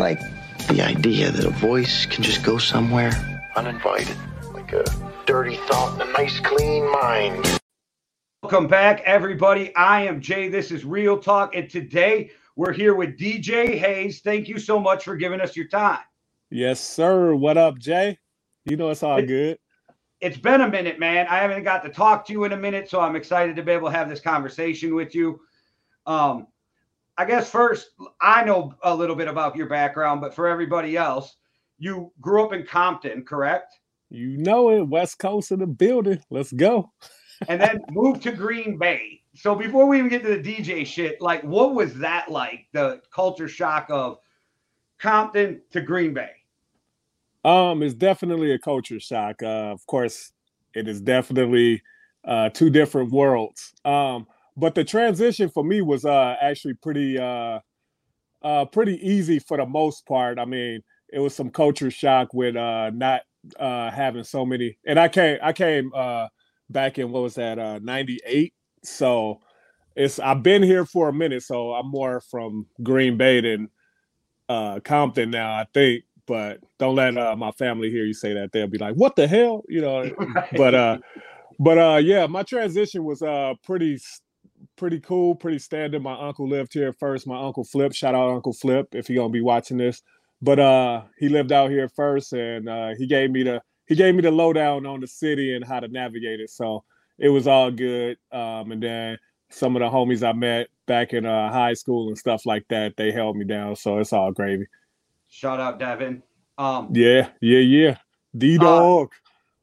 like the idea that a voice can just go somewhere uninvited, like a dirty thought in a nice, clean mind. Welcome back, everybody. I am Jay. This is Real Talk. And today we're here with DJ Haze. Thank you so much for giving us your time. Yes, sir. What up, Jay? You know it's all it, good. It's been a minute, man. I haven't got to talk to you in a minute, so I'm excited to be able to have this conversation with you. Um, I guess first, I know a little bit about your background, but for everybody else, you grew up in Compton, correct? You know it, West Coast of the building. Let's go. and then moved to Green Bay. So before we even get to the DJ shit, like what was that like? The culture shock of Compton to Green Bay. Um, it's definitely a culture shock. Uh, of course, it is definitely uh, two different worlds. Um, but the transition for me was uh, actually pretty uh, uh, pretty easy for the most part. I mean, it was some culture shock with uh, not uh, having so many. And I came I came uh, back in what was that uh, 98. So it's I've been here for a minute, so I'm more from Green Bay than uh, Compton now, I think. But don't let uh, my family hear you say that; they'll be like, "What the hell?" You know. But uh, but uh, yeah, my transition was uh pretty pretty cool, pretty standard. My uncle lived here first. My uncle Flip, shout out Uncle Flip if you're gonna be watching this. But uh he lived out here first and uh he gave me the he gave me the lowdown on the city and how to navigate it. So it was all good. Um and then some of the homies I met back in uh, high school and stuff like that, they held me down. So it's all gravy. Shout out Devin. Um Yeah, yeah, yeah. D dog.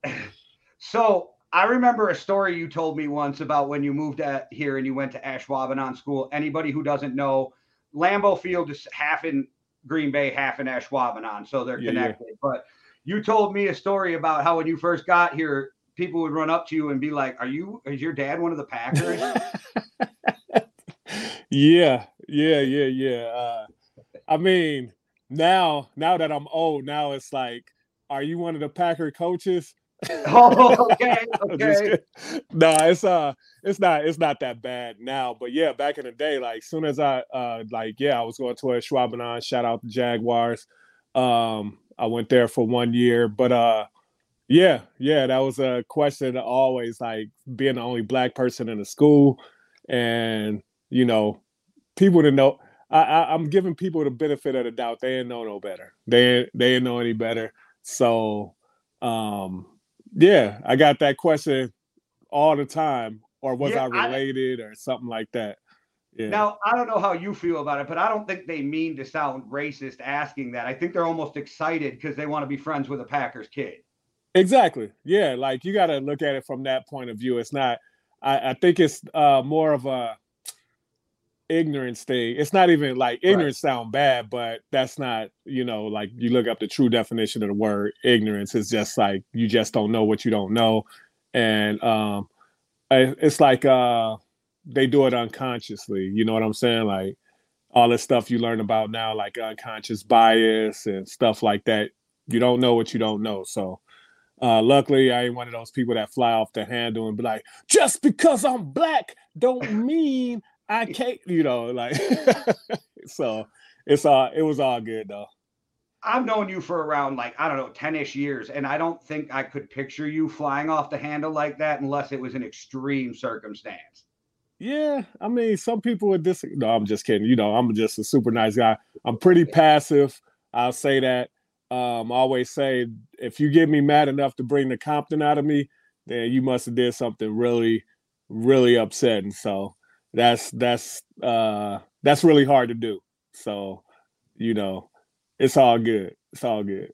Uh, so I remember a story you told me once about when you moved here and you went to Ashwaubenon School. Anybody who doesn't know, Lambeau Field is half in Green Bay, half in Ashwaubenon, so they're yeah, connected. Yeah. But you told me a story about how when you first got here, people would run up to you and be like, "Are you? Is your dad one of the Packers?" yeah, yeah, yeah, yeah. Uh, I mean, now now that I'm old, now it's like, "Are you one of the Packer coaches?" Oh, okay, okay. no, it's uh, it's not, it's not that bad now. But yeah, back in the day, like soon as I uh, like, yeah, I was going to Ashwaubenon. Shout out the Jaguars. Um, I went there for one year, but uh, yeah, yeah, that was a question always like being the only black person in the school, and you know, people to know. I, I, am giving people the benefit of the doubt. They didn't know no better. They they didn't know any better. So um yeah, I got that question all the time. Or was yeah, I related I, or something like that? Yeah. Now, I don't know how you feel about it, but I don't think they mean to sound racist asking that. I think they're almost excited because they want to be friends with a Packers kid. Exactly. Yeah. Like you got to look at it from that point of view. It's not, I, I think it's uh, more of a, ignorance thing. It's not even like ignorance right. sound bad, but that's not, you know, like you look up the true definition of the word ignorance. It's just like you just don't know what you don't know. And um it's like uh they do it unconsciously. You know what I'm saying? Like all this stuff you learn about now, like unconscious bias and stuff like that. You don't know what you don't know. So uh, luckily, I ain't one of those people that fly off the handle and be like, just because I'm black don't mean I can't, you know, like so it's all it was all good though. I've known you for around like I don't know 10ish years and I don't think I could picture you flying off the handle like that unless it was an extreme circumstance. Yeah, I mean some people would dis no, I'm just kidding. You know, I'm just a super nice guy. I'm pretty passive. I'll say that. Um, I always say if you get me mad enough to bring the Compton out of me, then you must have did something really, really upsetting. So that's that's uh that's really hard to do. So, you know, it's all good. It's all good.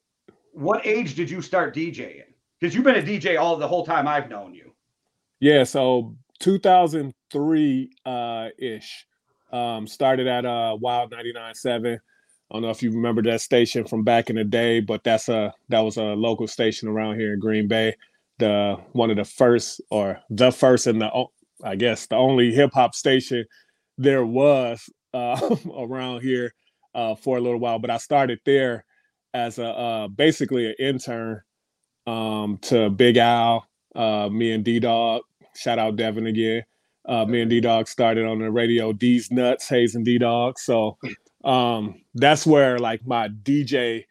What age did you start DJing? Because you've been a DJ all the whole time I've known you. Yeah, so 2003 uh ish. Um started at uh Wild 99.7. I don't know if you remember that station from back in the day, but that's a that was a local station around here in Green Bay. The one of the first or the first in the I guess the only hip hop station there was uh, around here uh, for a little while. But I started there as a uh, basically an intern um, to Big Al, uh, me and D Dog. Shout out Devin again. Uh, me and D Dog started on the radio. D's nuts, Haze and D Dog. So um, that's where like my DJ,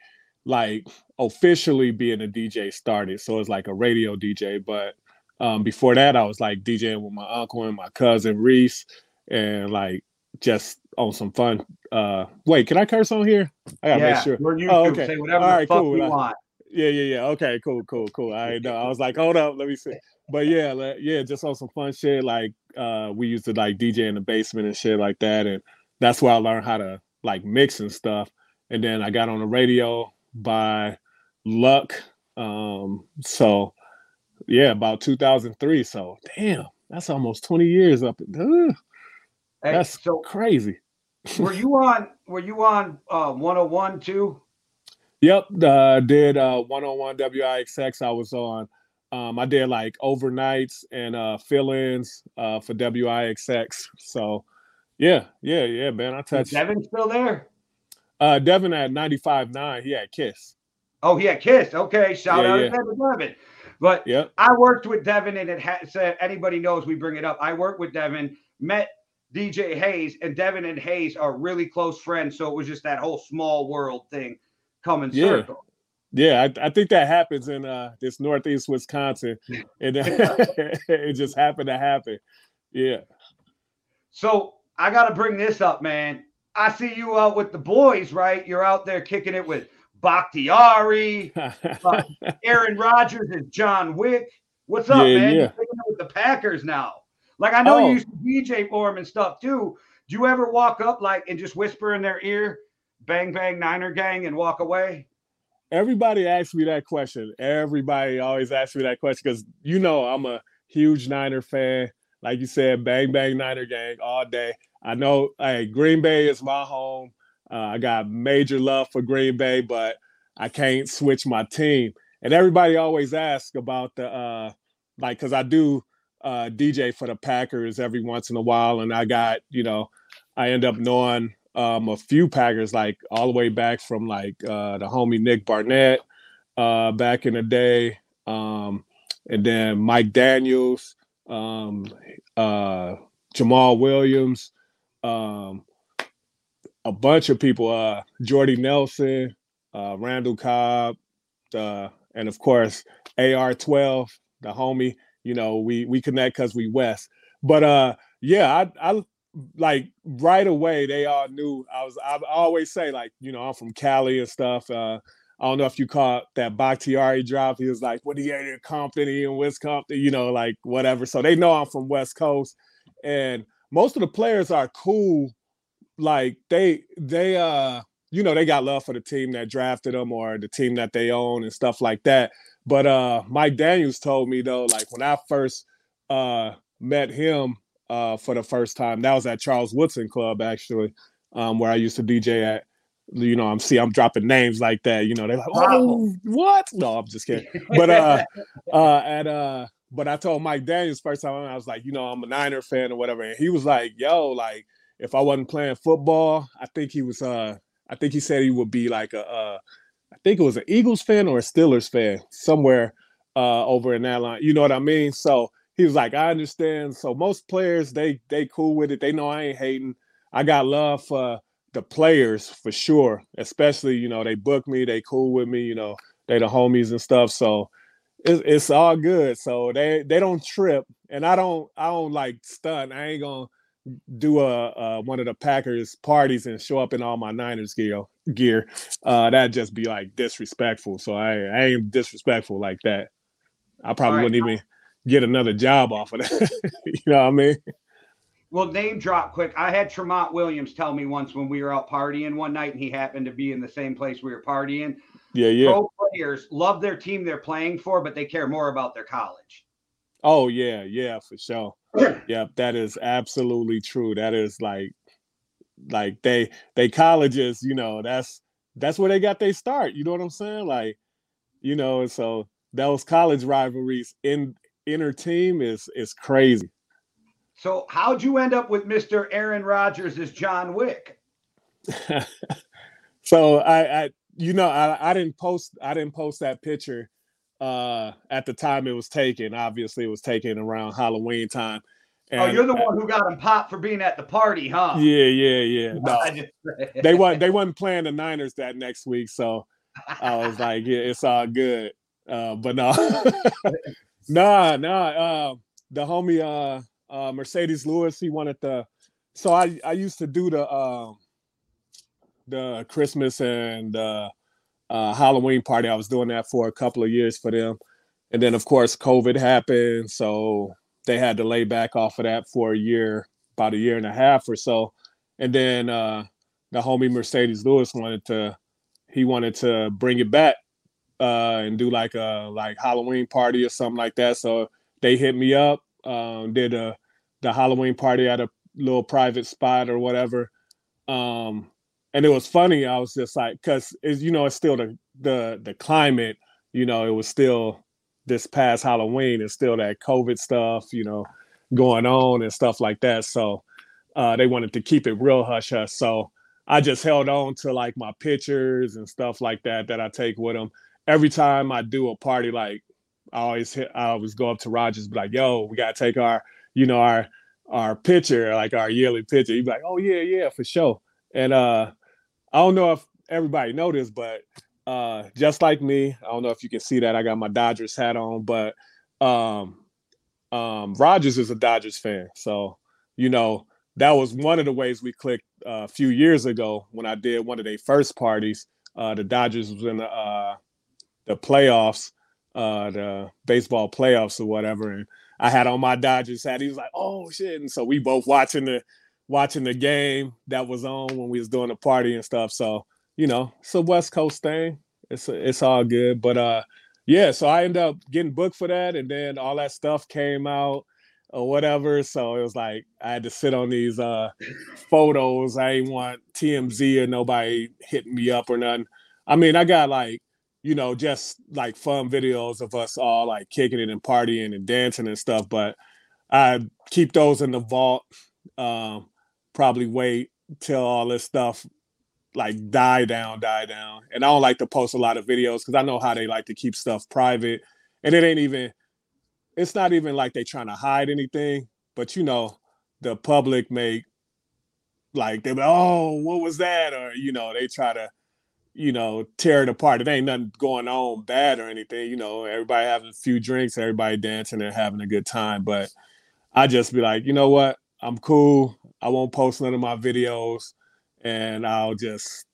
like officially being a DJ started. So it's like a radio DJ. But um, before that, I was like DJing with my uncle and my cousin Reese, and like just on some fun. Uh, wait, can I curse on here? I gotta yeah, make sure. We're YouTube. Oh, okay. Say whatever All fuck cool. Yeah, yeah, yeah. Okay, cool, cool, cool. I know. I was like, hold up, let me see. But yeah, like, yeah, just on some fun shit. Like uh we used to like DJ in the basement and shit like that. And that's where I learned how to like mix and stuff. And then I got on the radio by luck. Um, so yeah, about 2003. So damn, that's almost 20 years up. Ugh, Hey, that's so crazy. were you on were you on uh 101 too? Yep, uh, did uh, one-on-one WIXX. I was on. Um, I did like overnights and uh, fill-ins uh, for WIXX. So, yeah, yeah, yeah, man. I Is touched. Devin still there? Uh, Devin at 95.9. He had Kiss. Oh, he had Kiss. Okay, shout Yeah, out yeah. to Devin. But Yep. I worked with Devin, and it has said anybody knows we bring it up. I worked with Devin, met DJ Haze, and Devin and Haze are really close friends. So it was just that whole small world thing coming Yeah. circle. Yeah, I, I think that happens in uh, this Northeast Wisconsin. And it just happened to happen. Yeah. So I got to bring this up, man. I see you out with the boys, right? You're out there kicking it with Bakhtiari, Aaron Rodgers, and John Wick. What's up, Yeah, man? yeah. You're with the Packers now. Like I know Oh. you used to DJ for them and stuff too. Do you ever walk up like and just whisper in their ear, "Bang bang Niner gang," and walk away? Everybody asks me that question. Everybody always asks me that question because you know I'm a huge Niner fan. Like you said, bang bang Niner gang all day. I know hey, Green Bay is my home. Uh, I got major love for Green Bay, but I can't switch my team. And everybody always asks about the uh like because I do uh DJ for the Packers every once in a while, and I got, you know, I end up knowing um, a few Packers, like all the way back from like uh, the homie Nick Barnett uh, back in the day, um, and then Mike Daniels, um, uh, Jamaal Williams, um, a bunch of people, uh, Jordy Nelson, uh, Randall Cobb, uh, and of course AR12, the homie. You know, we we connect because we West. But uh, yeah, I I like right away they all knew I was I always say like you know I'm from Cali and stuff uh I don't know if you caught that Bakhtiari drop he was like what he ain't in Compton he in Wisconsin you know like whatever so they know I'm from West Coast and most of the players are cool like they they uh you know they got love for the team that drafted them or the team that they own and stuff like that but uh Mike Daniels told me though like when I first uh met him uh, for the first time. That was at Charles Woodson Club, actually, um, where I used to DJ at. You know, I'm see, I'm dropping names like that. You know, they're like, "Oh, what?" No, I'm just kidding. But uh, uh, at uh, but I told Mike Daniels first time I was like, you know, I'm a Niner fan or whatever, and he was like, "Yo, like, if I wasn't playing football, I think he was uh, I think he said he would be like a uh, I think it was an Eagles fan or a Steelers fan somewhere uh over in that line. You know what I mean? So he was like, I understand. So most players they they cool with it. They know I ain't hating. I got love for the players for sure. Especially, you know, they book me, they cool with me, you know, they the homies and stuff. So it's, it's all good. So they they don't trip. And I don't I don't like stunt. I ain't gonna do a, uh one of the Packers parties and show up in all my Niners gear gear. Uh that'd just be like disrespectful. So I, I ain't disrespectful like that. I probably right. wouldn't even get another job off of that. you know what I mean? Well, name drop quick. I had Tramon Williams tell me once when we were out partying one night, and he happened to be in the same place we were partying. Yeah, yeah. Pro players love their team they're playing for, but they care more about their college. Oh yeah, yeah, for sure. Yeah, that is absolutely true. That is like like they they colleges, you know, that's that's where they got their start. You know what I'm saying? Like, you know, so those college rivalries in inner team is is crazy. So, how'd you end up with Mr. Aaron Rodgers as John Wick? so I, I you know I, I didn't post I didn't post that picture uh at the time it was taken. Obviously it was taken around Halloween time. And, oh, you're the one who got him popped for being at the party, huh? Yeah, yeah, yeah. No, they weren't. They wasn't playing the Niners that next week, so I was like, yeah, it's all good. Uh, but no, nah, nah. Uh, the homie uh, uh, Marcedes Lewis, he wanted the. So I I used to do the uh, the Christmas and uh, Halloween party. I was doing that for a couple of years for them, and then of course COVID happened, so they had to lay back off of that for a year, about a year and a half or so, and then uh, the homie Marcedes Lewis wanted to he wanted to bring it back uh, and do like a like Halloween party or something like that. So they hit me up, um, did a the Halloween party at a little private spot or whatever. Um, and it was funny. I was just like, because you know, it's still the the the climate. You know, it was still this past Halloween. It's still that COVID stuff. You know, going on and stuff like that. So uh, they wanted to keep it real hush hush. So I just held on to like my pictures and stuff like that that I take with them. Every time I do a party, like I always hit, I always go up to Rodgers, be like, "Yo, we gotta take our, you know, our our picture, like our yearly picture." He'd be like, "Oh yeah, yeah, for sure." And uh, I don't know if everybody noticed, but uh, just like me, I don't know if you can see that I got my Dodgers hat on, but um, um, Rodgers is a Dodgers fan, so you know that was one of the ways we clicked uh, a few years ago when I did one of their first parties. Uh, the Dodgers was in the uh, the playoffs, uh, the baseball playoffs or whatever, and I had on my Dodgers hat. He was like, "Oh shit!" And so we both watching the watching the game that was on when we was doing the party and stuff. So you know, it's a West Coast thing. It's it's all good, but uh, yeah. So I ended up getting booked for that, and then all that stuff came out or whatever. So it was like I had to sit on these uh photos. I didn't want TMZ or nobody hitting me up or nothing. I mean, I got like, you know, just like fun videos of us all like kicking it and partying and dancing and stuff, but I keep those in the vault. Um, probably wait till all this stuff like die down, die down. And I don't like to post a lot of videos because I know how they like to keep stuff private. And it ain't even it's not even like they trying to hide anything, but you know, the public make like they oh, what was that? Or you know, they try to, you know, tear it apart. It ain't nothing going on bad or anything. You know, everybody having a few drinks, everybody dancing and having a good time. But I just be like, you know what? I'm cool. I won't post none of my videos and I'll just,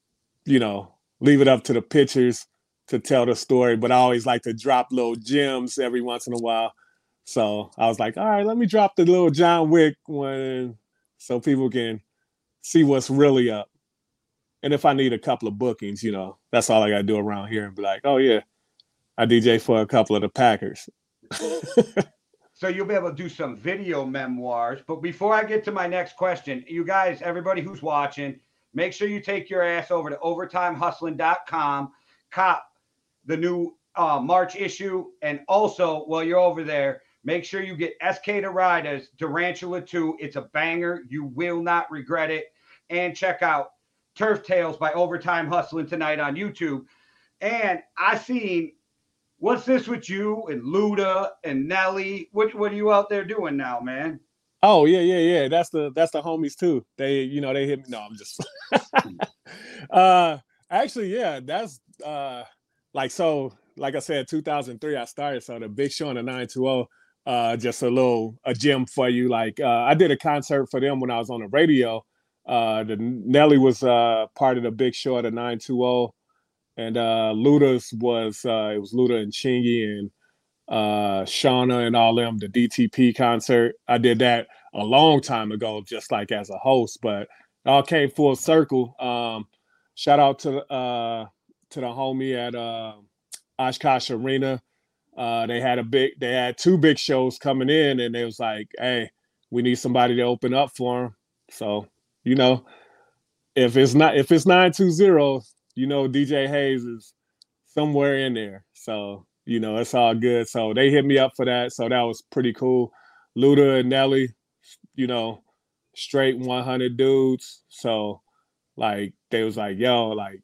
you know, leave it up to the pictures to tell the story. But I always like to drop little gems every once in a while so I was like, all right, let me drop the little John Wick one so people can see what's really up. And if I need a couple of bookings, you know, that's all I gotta do around here and be like, oh yeah, I DJ for a couple of the Packers. so you'll be able to do some video memoirs. But before I get to my next question, you guys, everybody who's watching, make sure you take your ass over to overtimehustling.com, cop the new uh, March issue, and also while you're over there, Make sure you get SK to Riders Tarantula 2. It's a banger. You will not regret it. And check out Turf Tales by Overtime Hustling tonight on YouTube. And I seen what's this with you and Luda and Nelly? What what are you out there doing now, man? Oh yeah, yeah, yeah. That's the that's the homies too. They you know they hit me. No, I'm just. uh, actually, yeah, that's uh, like so. Like I said, 2003 I started. So the Big Show and the 920 uh, just a little a gem for you. Like uh, I did a concert for them when I was on the radio. Uh, the Nelly was uh, part of the Big Show at a 920, and uh, Luda's was uh, it was Luda and Chingy and uh, Shawnna and all them. The DTP concert I did that a long time ago, just like as a host, but it all came full circle. Um, shout out to uh, to the homie at uh, Oshkosh Arena uh, they had a big, they had two big shows coming in, and they was like, "Hey, we need somebody to open up for them." So, you know, if it's not if it's nine two zero, you know, DJ Haze is somewhere in there. So, you know, it's all good. So they hit me up for that. So that was pretty cool. Luda and Nelly, you know, straight 100 dudes. So, like, they was like, yo, like,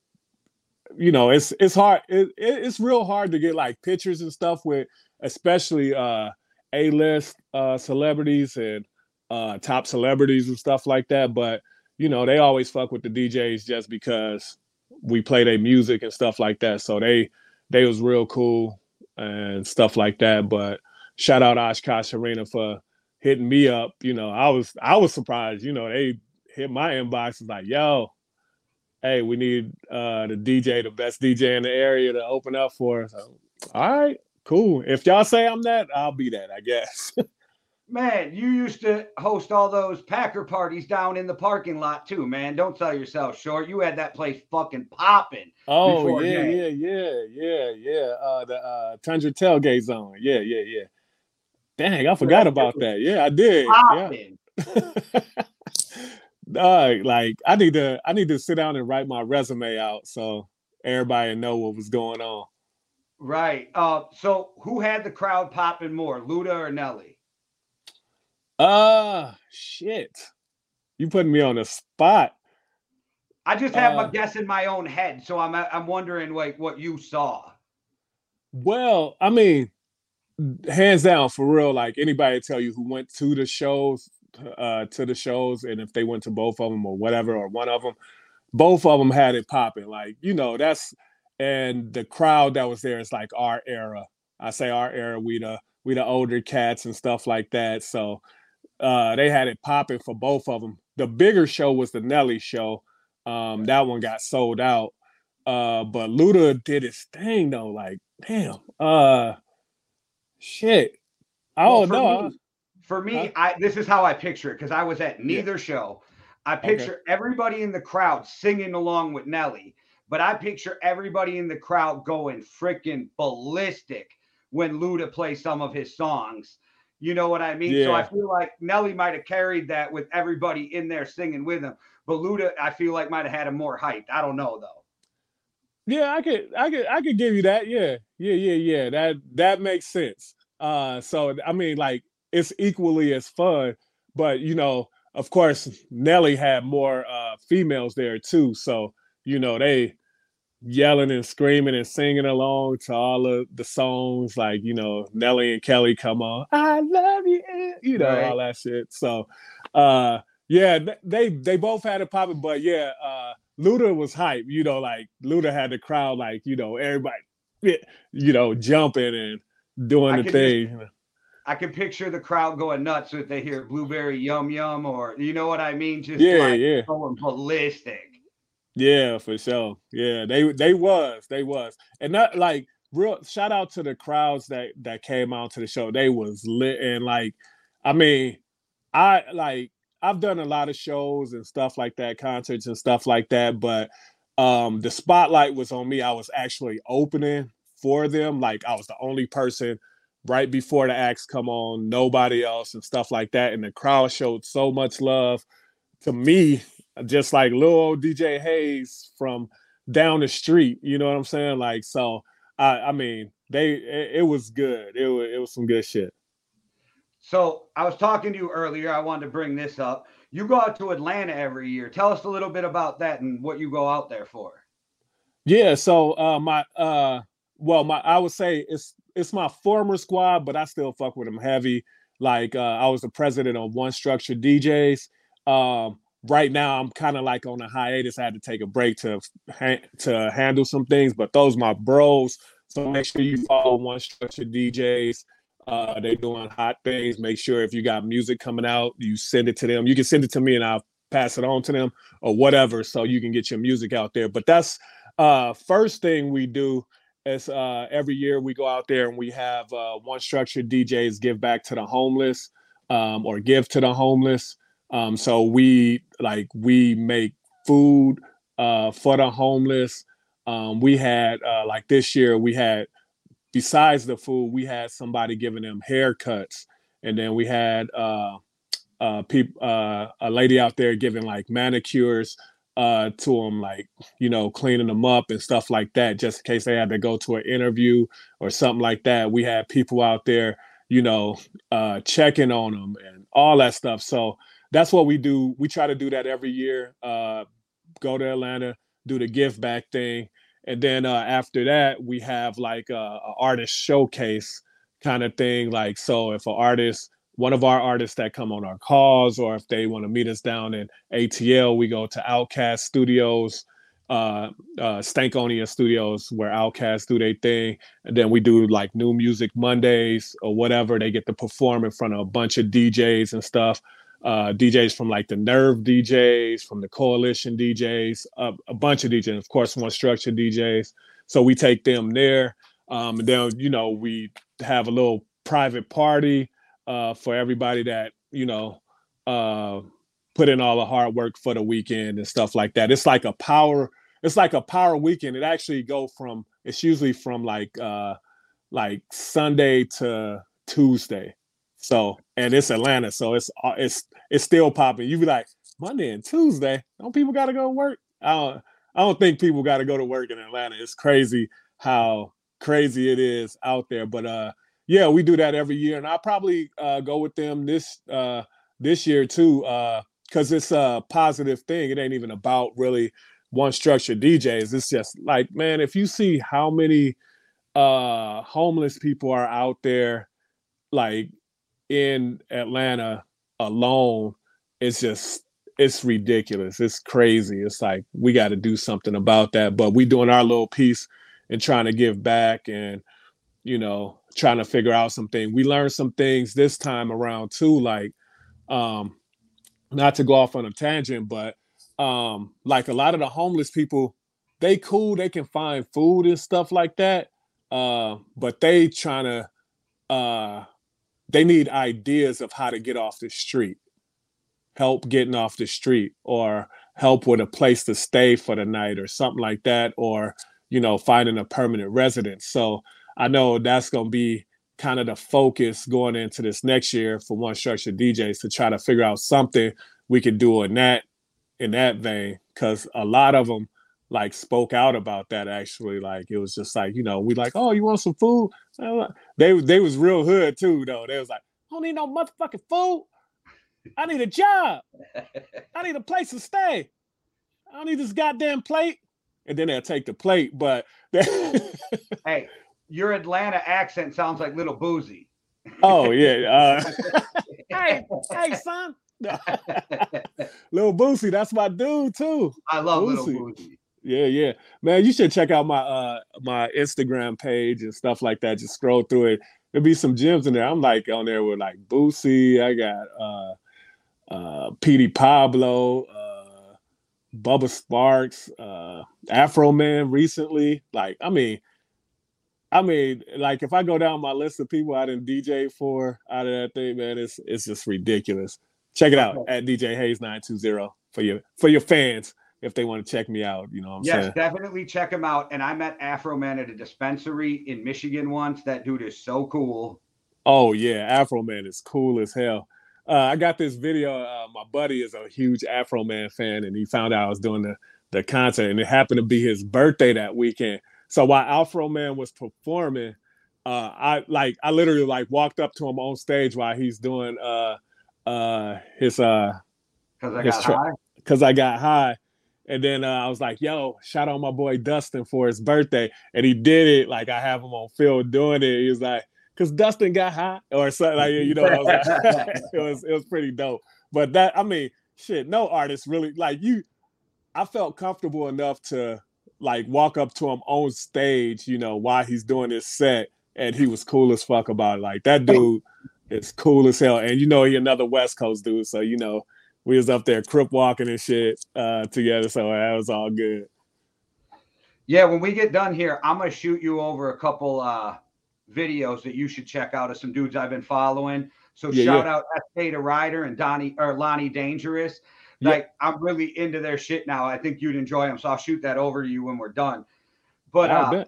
you know, it's it's hard. It, it's real hard to get like pictures and stuff with, especially uh, A list uh, celebrities and uh, top celebrities and stuff like that. But you know, they always fuck with the DJs just because we play their music and stuff like that. So they they was real cool and stuff like that. But shout out Oshkosh Arena for hitting me up. You know, I was I was surprised. You know, they hit my inbox was like, "Yo, hey, we need uh the DJ, the best DJ in the area, to open up for us." All right, cool. If y'all say I'm that, I'll be that. I guess. Man, you used to host all those Packer parties down in the parking lot too, man. Don't sell yourself short. You had that place fucking popping. Oh yeah, yeah, yeah, yeah, yeah. Uh, the uh, Tundra tailgate zone. Yeah, yeah, yeah. Dang, I forgot about that. Yeah, I did. Popping. Yeah. uh, like I need to, I need to sit down and write my resume out so everybody know what was going on. Right. Uh, so who had the crowd popping more, Luda or Nelly? Uh shit. You putting me on the spot. I just have uh, a guess in my own head, so I'm I'm wondering like what you saw. Well, I mean, hands down for real. Like anybody tell you who went to the shows, uh, to the shows, and if they went to both of them or whatever, or one of them, both of them had it popping. Like you know, that's and the crowd that was there is like our era. I say our era. We the we the older cats and stuff like that. So uh, they had it popping for both of them. The bigger show was the Nelly show. Um, that one got sold out. Uh, but Luda did his thing though. Like, damn. Uh, shit. I don't well, know. Me, for me, I this is how I picture it because I was at neither yeah. show. I picture okay. everybody in the crowd singing along with Nelly, but I picture everybody in the crowd going freaking ballistic when Luda plays some of his songs. You know what I mean? Yeah. So I feel like Nelly might have carried that with everybody in there singing with him. But Luda, I feel like might have had him more hyped. I don't know though. Yeah, I could, I could, I could give you that. Yeah, yeah, yeah, yeah. That that makes sense. Uh, so I mean, like it's equally as fun, but you know, of course, Nelly had more uh females there too. So you know, they yelling and screaming and singing along to all of the songs like you know Nelly and Kelly come on I love you you know right. all that shit. So uh yeah they they both had it popping but yeah uh Luda was hype you know like Luda had the crowd like you know everybody you know jumping and doing I the thing just, I can picture the crowd going nuts if they hear blueberry yum yum or you know what I mean? Just yeah like yeah. going ballistic yeah, for sure. Yeah, they they was they was, and that like real shout out to the crowds that that came out to the show. They was lit and like, I mean, I like I've done a lot of shows and stuff like that, concerts and stuff like that, but um the spotlight was on me. I was actually opening for them. Like I was the only person right before the acts come on, nobody else and stuff like that. And the crowd showed so much love to me just like little old DJ Haze from down the street. You know what I'm saying? Like, so I, I mean, they it, it was good. It was it was some good shit. So I was talking to you earlier. I wanted to bring this up. You go out to Atlanta every year. Tell us a little bit about that and what you go out there for. Yeah. So uh, my uh, well, my I would say it's it's my former squad, but I still fuck with them heavy. Like uh, I was the president of One Structure DJs. Um, right now I'm kind of like on a hiatus. I had to take a break to to handle some things, but those my bros. So make sure you follow One Structure DJs. Uh, they doing hot things. Make sure if you got music coming out, you send it to them. You can send it to me and I'll pass it on to them or whatever, so you can get your music out there. But that's uh first thing we do is uh every year we go out there and we have uh one structure DJs give back to the homeless um or give to the homeless. Um, so we like we make food uh, for the homeless. Um, we had uh, like this year we had besides the food we had somebody giving them haircuts, and then we had uh, uh, peop- uh, a lady out there giving like manicures uh, to them, like you know cleaning them up and stuff like that, just in case they had to go to an interview or something like that. We had people out there, you know, uh, checking on them and all that stuff. So that's what we do. We try to do that every year. Uh, go to Atlanta, do the give back thing, and then uh, after that, we have like a, a artist showcase kind of thing. Like, so if an artist one of our artists that come on our calls, or if they want to meet us down in ATL, we go to OutKast Studios, uh, uh, Stankonia Studios, where OutKast do their thing, and then we do like New Music Mondays or whatever. They get to perform in front of a bunch of DJs and stuff. Uh, DJs from like the Nerve DJs, from the Coalition DJs, uh, a bunch of DJs, of course, One structured DJs. So we take them there. Um, and then, you know, we have a little private party uh, for everybody that you know uh, put in all the hard work for the weekend and stuff like that. It's like a power. It's like a power weekend. It actually go from. It's usually from like uh, like Sunday to Tuesday. So and it's Atlanta, so it's uh, it's it's still popping. You be like Monday and Tuesday. Don't people got to go to work? I don't. I don't think people got to go to work in Atlanta. It's crazy how crazy it is out there. But uh, yeah, we do that every year, and I'll probably uh, go with them this uh, this year too, because uh, it's a positive thing. It ain't even about really one structure DJs. It's just like, man, if you see how many uh, homeless people are out there, like in Atlanta alone, it's just it's ridiculous. It's crazy. It's like we got to do something about that. But we doing our little piece and trying to give back and you know trying to figure out something. We learned some things this time around too, like um, not to go off on a tangent, but um, like a lot of the homeless people, they cool, they can find food and stuff like that. Uh, but they trying to uh they need ideas of how to get off the street, help getting off the street, or help with a place to stay for the night or something like that, or you know, finding a permanent residence. So I know that's going to be kind of the focus going into this next year for one structure DJs to try to figure out something we could do in that in that vein because a lot of them like spoke out about that actually like it was just like you know we like oh you want some food they they was real hood too though they was like I don't need no motherfucking food I need a job I need a place to stay I don't need this goddamn plate and then they'll take the plate but hey your Atlanta accent sounds like Little Boosie. Oh yeah. Uh, hey, hey, son. Little Boosie, that's my dude too. I love Boosie. Little Boosie. Yeah, yeah, man. You should check out my uh my Instagram page and stuff like that. Just scroll through it. There'll be some gems in there. I'm like on there with like Boosie. I got uh uh Petey Pablo, uh Bubba Sparxxx, uh Afroman recently. Like, I mean, I mean, like if I go down my list of people I didn't DJ for out of that thing, man, it's it's just ridiculous. Check it out at DJ Haze nine two zero for your for your fans if they want to check me out. You know what I'm yes, saying? definitely check him out. And I met Afroman at a dispensary in Michigan once. That dude is so cool. Oh yeah, Afroman is cool as hell. Uh, I got this video. Uh, my buddy is a huge Afroman fan, and he found out I was doing the the concert, and it happened to be his birthday that weekend. So while Afroman was performing, uh, I like I literally like walked up to him on stage while he's doing uh uh his uh because I got tra- high because I got high. And then uh, I was like, "Yo, shout out my boy Dustin for his birthday," and he did it. Like I have him on film doing it. He was like, "Cause Dustin got high," or something like you know. Was like, it was it was pretty dope. But that I mean, shit, no artist really like you. I felt comfortable enough to like walk up to him on stage, you know, while he's doing his set, and he was cool as fuck about it. Like that dude is cool as hell, and you know he another West Coast dude, so you know we was up there crip walking and shit uh, together, so that was all good. Yeah, when we get done here, I'm gonna shoot you over a couple uh, videos that you should check out of some dudes I've been following. So yeah, shout yeah. out SK to Ryder and Donnie or Lonnie Dangerous. Like I'm really into their shit now. I think you'd enjoy them, so I'll shoot that over to you when we're done. But uh,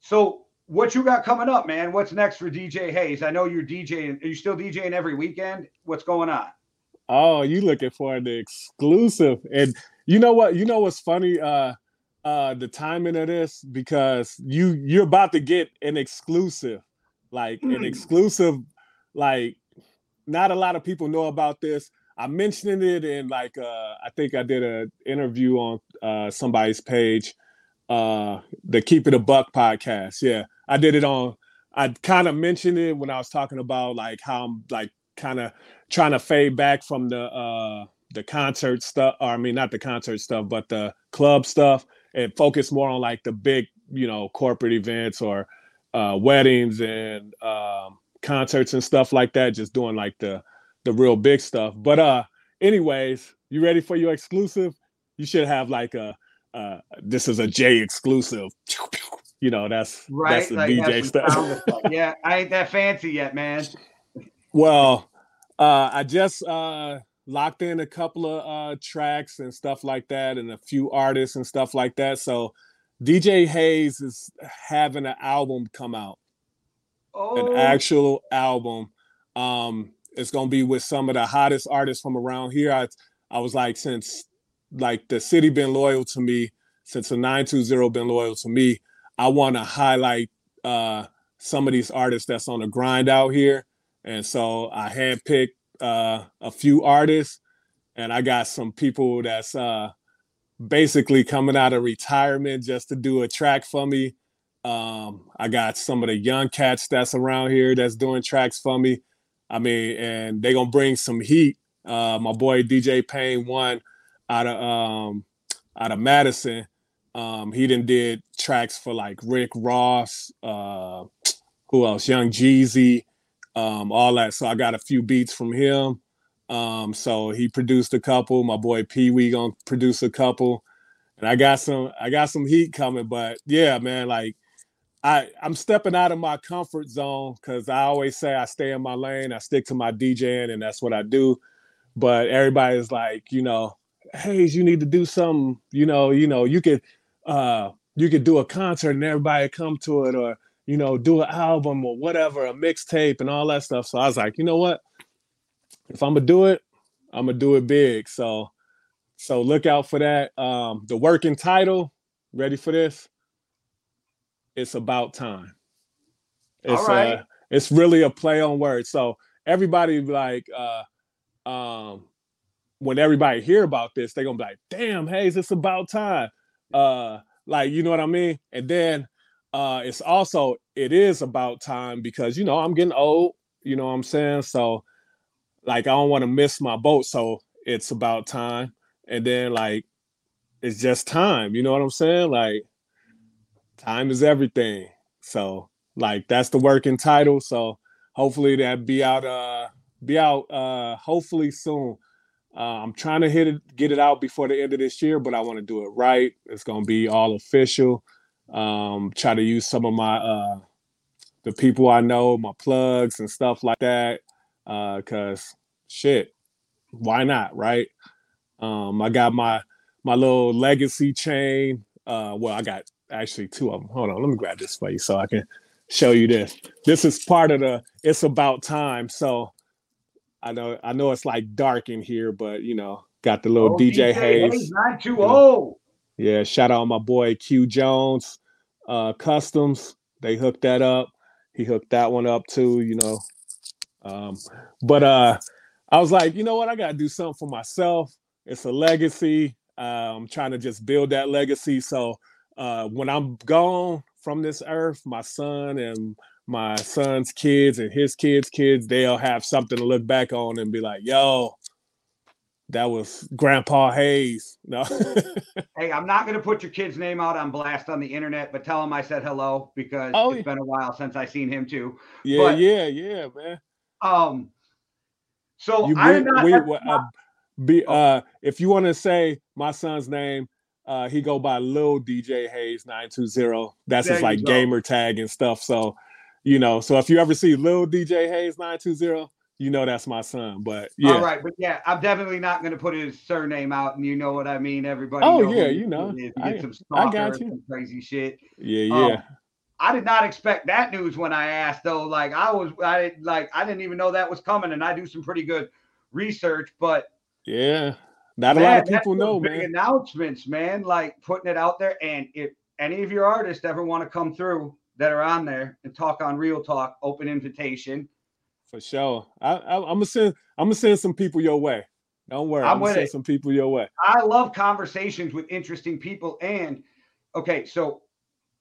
so what you got coming up, man? What's next for DJ Haze? I know you're DJing. Are you still DJing every weekend? What's going on? Oh, you looking for the exclusive? And you know what? You know what's funny? Uh, uh, the timing of this because you you're about to get an exclusive, like mm. an exclusive, like not a lot of people know about this I mentioned it in like uh, I think I did an interview on uh, somebody's page, uh, the Keep It a Buck podcast. Yeah, I did it on. I kind of mentioned it when I was talking about like how I'm like kind of trying to fade back from the uh the concert stuff or i mean not the concert stuff but the club stuff and focus more on like the big you know corporate events or uh weddings and um concerts and stuff like that just doing like the the real big stuff. But uh anyways you ready for your exclusive? You should have like a uh this is a j exclusive. You know that's right that's the like, dj that's stuff. yeah i ain't that fancy yet man well uh i just uh locked in a couple of uh tracks and stuff like that and a few artists and stuff like that. So dj haze is having an album come out. Oh. an actual album. Um it's gonna be with some of the hottest artists from around here. I i was like since like the city been loyal to me since the 920 been loyal to me i want to highlight uh some of these artists that's on the grind out here and so i handpicked uh a few artists and i got some people that's uh basically coming out of retirement just to do a track for me um i got some of the young cats that's around here that's doing tracks for me i mean and they gonna bring some heat uh my boy dj payne one out of um out of Madison. Um, he done did tracks for like Rick Ross, uh, who else? Young Jeezy, um, all that. So I got a few beats from him. Um, so he produced a couple. My boy Pee Wee gonna produce a couple, and I got some. I got some heat coming. But yeah, man, like I I'm stepping out of my comfort zone because I always say I stay in my lane. I stick to my DJing, and that's what I do. But everybody's like, you know, Haze, you need to do something, you know, you know, you could uh you could do a concert and everybody come to it or you know, do an album or whatever, a mixtape and all that stuff. So I was like, you know what? If I'm gonna do it, I'm gonna do it big. So so look out for that. Um the working title, ready for this? It's about time. It's All right. uh it's really a play on words. So everybody like uh um when everybody hear about this, they're gonna be like, damn, Haze, it's about time. Uh, like, you know what I mean? And then uh it's also it is about time because you know I'm getting old, you know what I'm saying? So like I don't want to miss my boat. So it's about time. And then like it's just time, you know what I'm saying? Like time is everything. So like that's the working title. So hopefully that be out uh be out uh hopefully soon. Uh, I'm trying to hit it, get it out before the end of this year, but I want to do it right. It's gonna be all official. Um, try to use some of my uh, the people I know, my plugs and stuff like that. Uh, cause shit, why not, right? Um, I got my my little legacy chain. Uh, well, I got actually two of them. Hold on, let me grab this for you so I can show you this. This is part of the. It's about time. So I know I know it's like dark in here, but you know, got the little Oh, DJ, Haze. 920. Yeah, shout out my boy Q Jones, uh, Customs. They hooked that up. He hooked that one up too, you know. Um, but uh, I was like, you know what? I gotta do something for myself. It's a legacy. Uh, I'm trying to just build that legacy. So uh, when I'm gone from this earth, my son and my son's kids and his kids' kids, they'll have something to look back on and be like, yo, that was Grandpa Haze. No. Hey, I'm not going to put your kid's name out on blast on the internet, but tell him I said hello because Oh, it's yeah. been a while since I seen him too. yeah, But- yeah, yeah, man. Um, so you I did not. we, uh, be Oh. uh if you want to say my son's name uh he go by Lil DJ Haze 920 that's There his like go. gamer tag and stuff so you know so if you ever see Lil DJ Haze 920 you know that's my son but yeah All right, but yeah, I'm definitely not going to put his surname out, and you know what I mean. Everybody. Oh, yeah, you know. is. He I- did some I got you. some crazy shit. yeah Um, yeah I did not expect that news when I asked though. Like I was, I like I didn't even know that was coming, and I do some pretty good research. But yeah not a lot of people know man announcements, man. Like putting it out there, and if any of your artists ever want to come through that are on there and talk on Real Talk, open invitation. For sure I, I I'm gonna send I'm gonna send some people your way don't worry I'm I'm, gonna send it. some people your way I love conversations with interesting people. And okay, so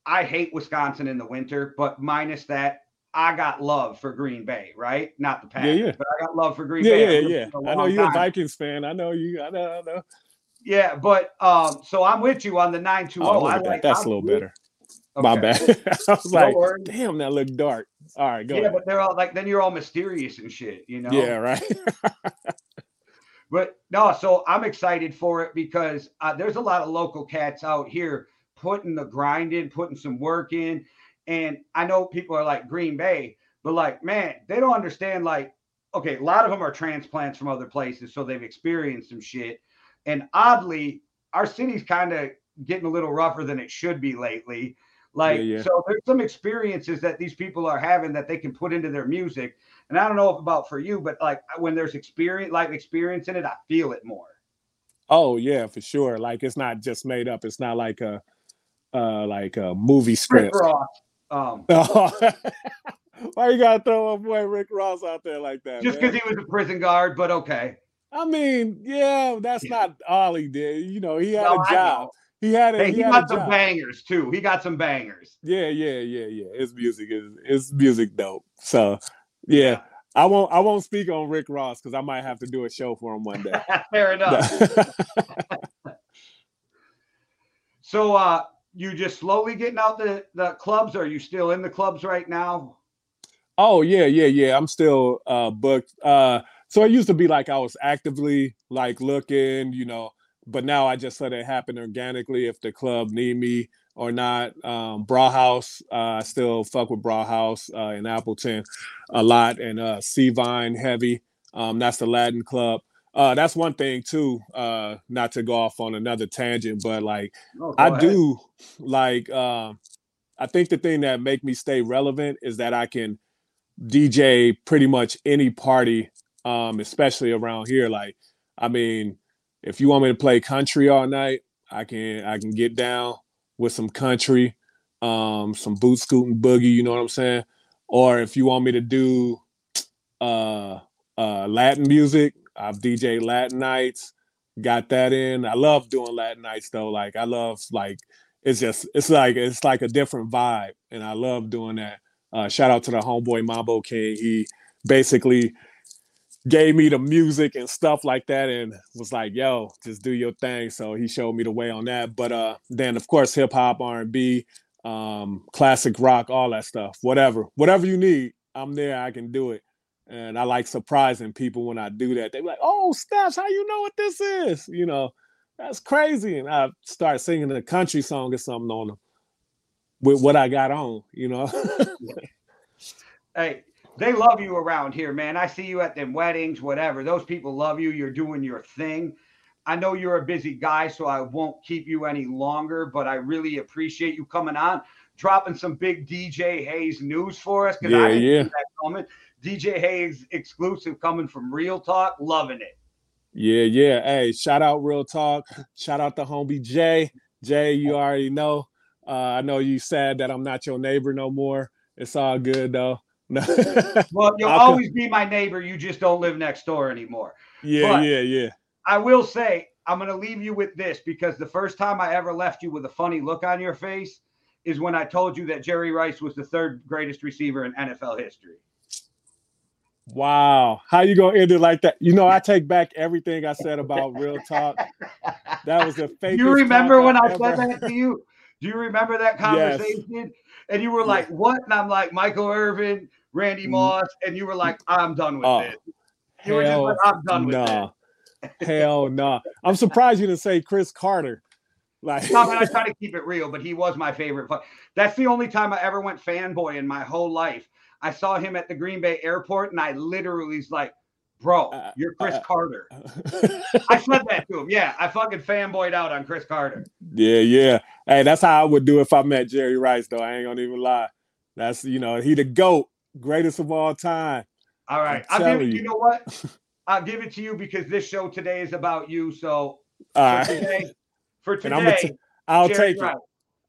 I hate Wisconsin in the winter, but minus that, I got love for Green Bay, right? Not the Packers, Yeah, yeah. but I got love for Green Yeah, Bay. yeah, yeah. I know you're a. Vikings fan. I know you. I know. I know. Yeah, but um, so I'm with you on the nine two Oh, zero. at that. That's I'm a little with- better. My bad. I was like, damn, that looked dark. All right, go Yeah, ahead. but they're all like then you're all mysterious and shit, you know. Yeah, right. But no, so I'm excited for it because uh, there's a lot of local cats out here putting the grind in, putting some work in. And I know people are like Green Bay, but like, man, they don't understand. Like, okay, a lot of them are transplants from other places, so they've experienced some shit. And oddly, our city's kind of getting a little rougher than it should be lately. Like, Yeah, yeah. so there's some experiences that these people are having that they can put into their music. And I don't know if about for you, but like when there's experience, like experience in it, I feel it more. oh yeah, for sure. Like it's not just made up. It's not like a uh like a movie script. Rick Ross, um, Why you gotta throw a boy Rick Ross out there like that? just because he was a prison guard, but okay. I mean, yeah, that's not all he did. You know, he had No, a job. He had a Hey, he, he had got some job. bangers too. He got some bangers. Yeah, yeah, yeah, yeah. His music is his music dope. So yeah, I won't I won't speak on Rick Ross because I might have to do a show for him one day. Fair enough. So, uh, you just slowly getting out the the clubs? Or are you still in the clubs right now? oh yeah, yeah, yeah. I'm still uh booked. Uh so it used to be like I was actively like looking, you know, but now I just let it happen organically if the club need me or not. Um Brauhaus, uh I still fuck with Brauhaus uh in Appleton a lot and uh Sea Vine heavy. Um that's the Latin club. Uh that's one thing too, uh not to go off on another tangent, but like Oh, I ahead. do like um I think the thing that make me stay relevant is that I can DJ pretty much any party, um, especially around here. Like, I mean, if you want me to play country all night, I can I can get down with some country, um, some boot scooting boogie, you know what I'm saying? Or if you want me to do uh uh Latin music, I've DJ Latin nights, got that in. I love doing Latin nights though. Like I love like it's just it's like it's like a different vibe, and I love doing that. Uh, shout out to the homeboy Mambo King. He basically gave me the music and stuff like that, and was like, "Yo, just do your thing." So he showed me the way on that. But uh, then of course hip hop, R and B, um, classic rock, all that stuff. Whatever, whatever you need, I'm there. I can do it. And I like surprising people when I do that. they're like, "Oh, Steps, how you know what this is?" You know, that's crazy. And I start singing a country song or something on them with what I got on, you know. Hey, they love you around here, man. I see you at them weddings, whatever. Those people love you. You're doing your thing. I know you're a busy guy, so I won't keep you any longer, but I really appreciate you coming on, dropping some big DJ Haze news for us. Yeah, yeah. DJ Haze exclusive coming from Real Talk, loving it. yeah, yeah. Hey, shout out Real Talk. Shout out to homie Jay. Jay, you already know. Uh, I know you sad that I'm not your neighbor no more. It's all good though. Well, you'll I'll co- always be my neighbor. You just don't live next door anymore. yeah, But- yeah, yeah. I will say, I'm going to leave you with this because the first time I ever left you with a funny look on your face is when I told you that Jerry Rice was the third greatest receiver in NFL history. Wow. How you gonna end it like that? You know, I take back everything I said about real talk. That was the fakest. you remember when I ever- said that to you? Do you remember that Yes. conversation? And you were like, "What?" And I'm like, "Michael Irvin, Randy Moss," and you were like, "I'm done with Oh, this." You were just like, "I'm done with nah. Hell no. Nah. I'm surprised you didn't say Cris Carter. Like this." No, man, I try to keep it real, but he was my favorite. That's the only time I ever went fanboy in my whole life. I saw him at the Green Bay airport, and I literally was like, "Bro, Uh, you're Cris uh, Carter." I said that to him. Yeah, I fucking fanboyed out on Cris Carter. yeah, yeah. Hey, that's how I would do if I met Jerry Rice, though. I ain't gonna even lie. That's you know, he the GOAT, greatest of all time. All right, I'm I'll give it. You you. know what? I'll give it to you because this show today is about you. So All for right. today, for today, t- I'll Jerry take Rice. it.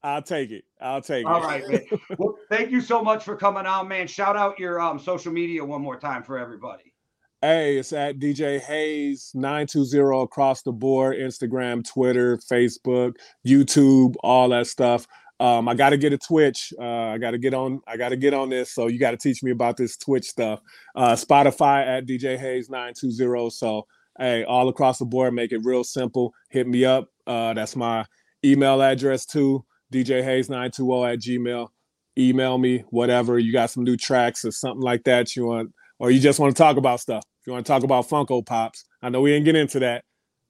I'll take it. I'll take All it. right, man. Well, thank you so much for coming on, man. Shout out your um social media one more time for everybody. Hey, it's at DJ Haze 920 across the board Instagram, Twitter, Facebook, YouTube, all that stuff. Um, I got to get a Twitch. Uh, I got to get on. I got to get on this. So you got to teach me about this Twitch stuff. Uh, Spotify at DJ Haze nine two zero. So hey, all across the board, make it real simple. Hit me up. Uh, that's my email address too. DJ Haze nine two zero at Gmail. Email me whatever you got some new tracks or something like that you want, or you just want to talk about stuff. If you want to talk about Funko Pops, I know we didn't get into that,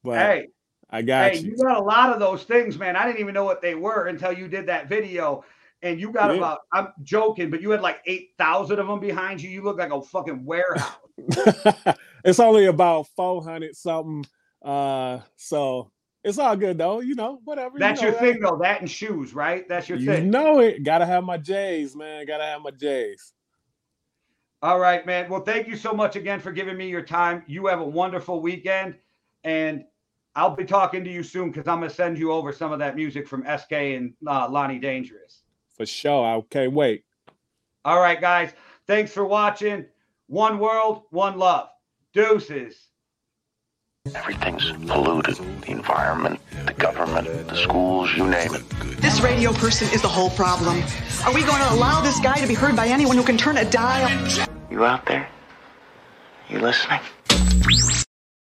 but hey, I got hey, you. you got a lot of those things, man. I didn't even know what they were until you did that video. And you got Yeah. about, I'm joking, but you had like 8,000 of them behind you. You look like a fucking warehouse. it's only about 400 something. Uh, so it's all good though. You know, whatever. That's you know, your thing, though. That and shoes, right? That's your You thing. know it. Gotta have my J's, man. Gotta have my J's. All right, man. Well, thank you so much again for giving me your time. You have a wonderful weekend. And I'll be talking to you soon because I'm going to send you over some of that music from SK and uh, Lonnie Dangerous. For sure. I can't wait. All right, guys. Thanks for watching. One world, one love. Deuces. Everything's polluted. The environment, the government, the schools, you name it. This radio person is the whole problem. Are we going to allow this guy to be heard by anyone who can turn a dial? You out there? You listening?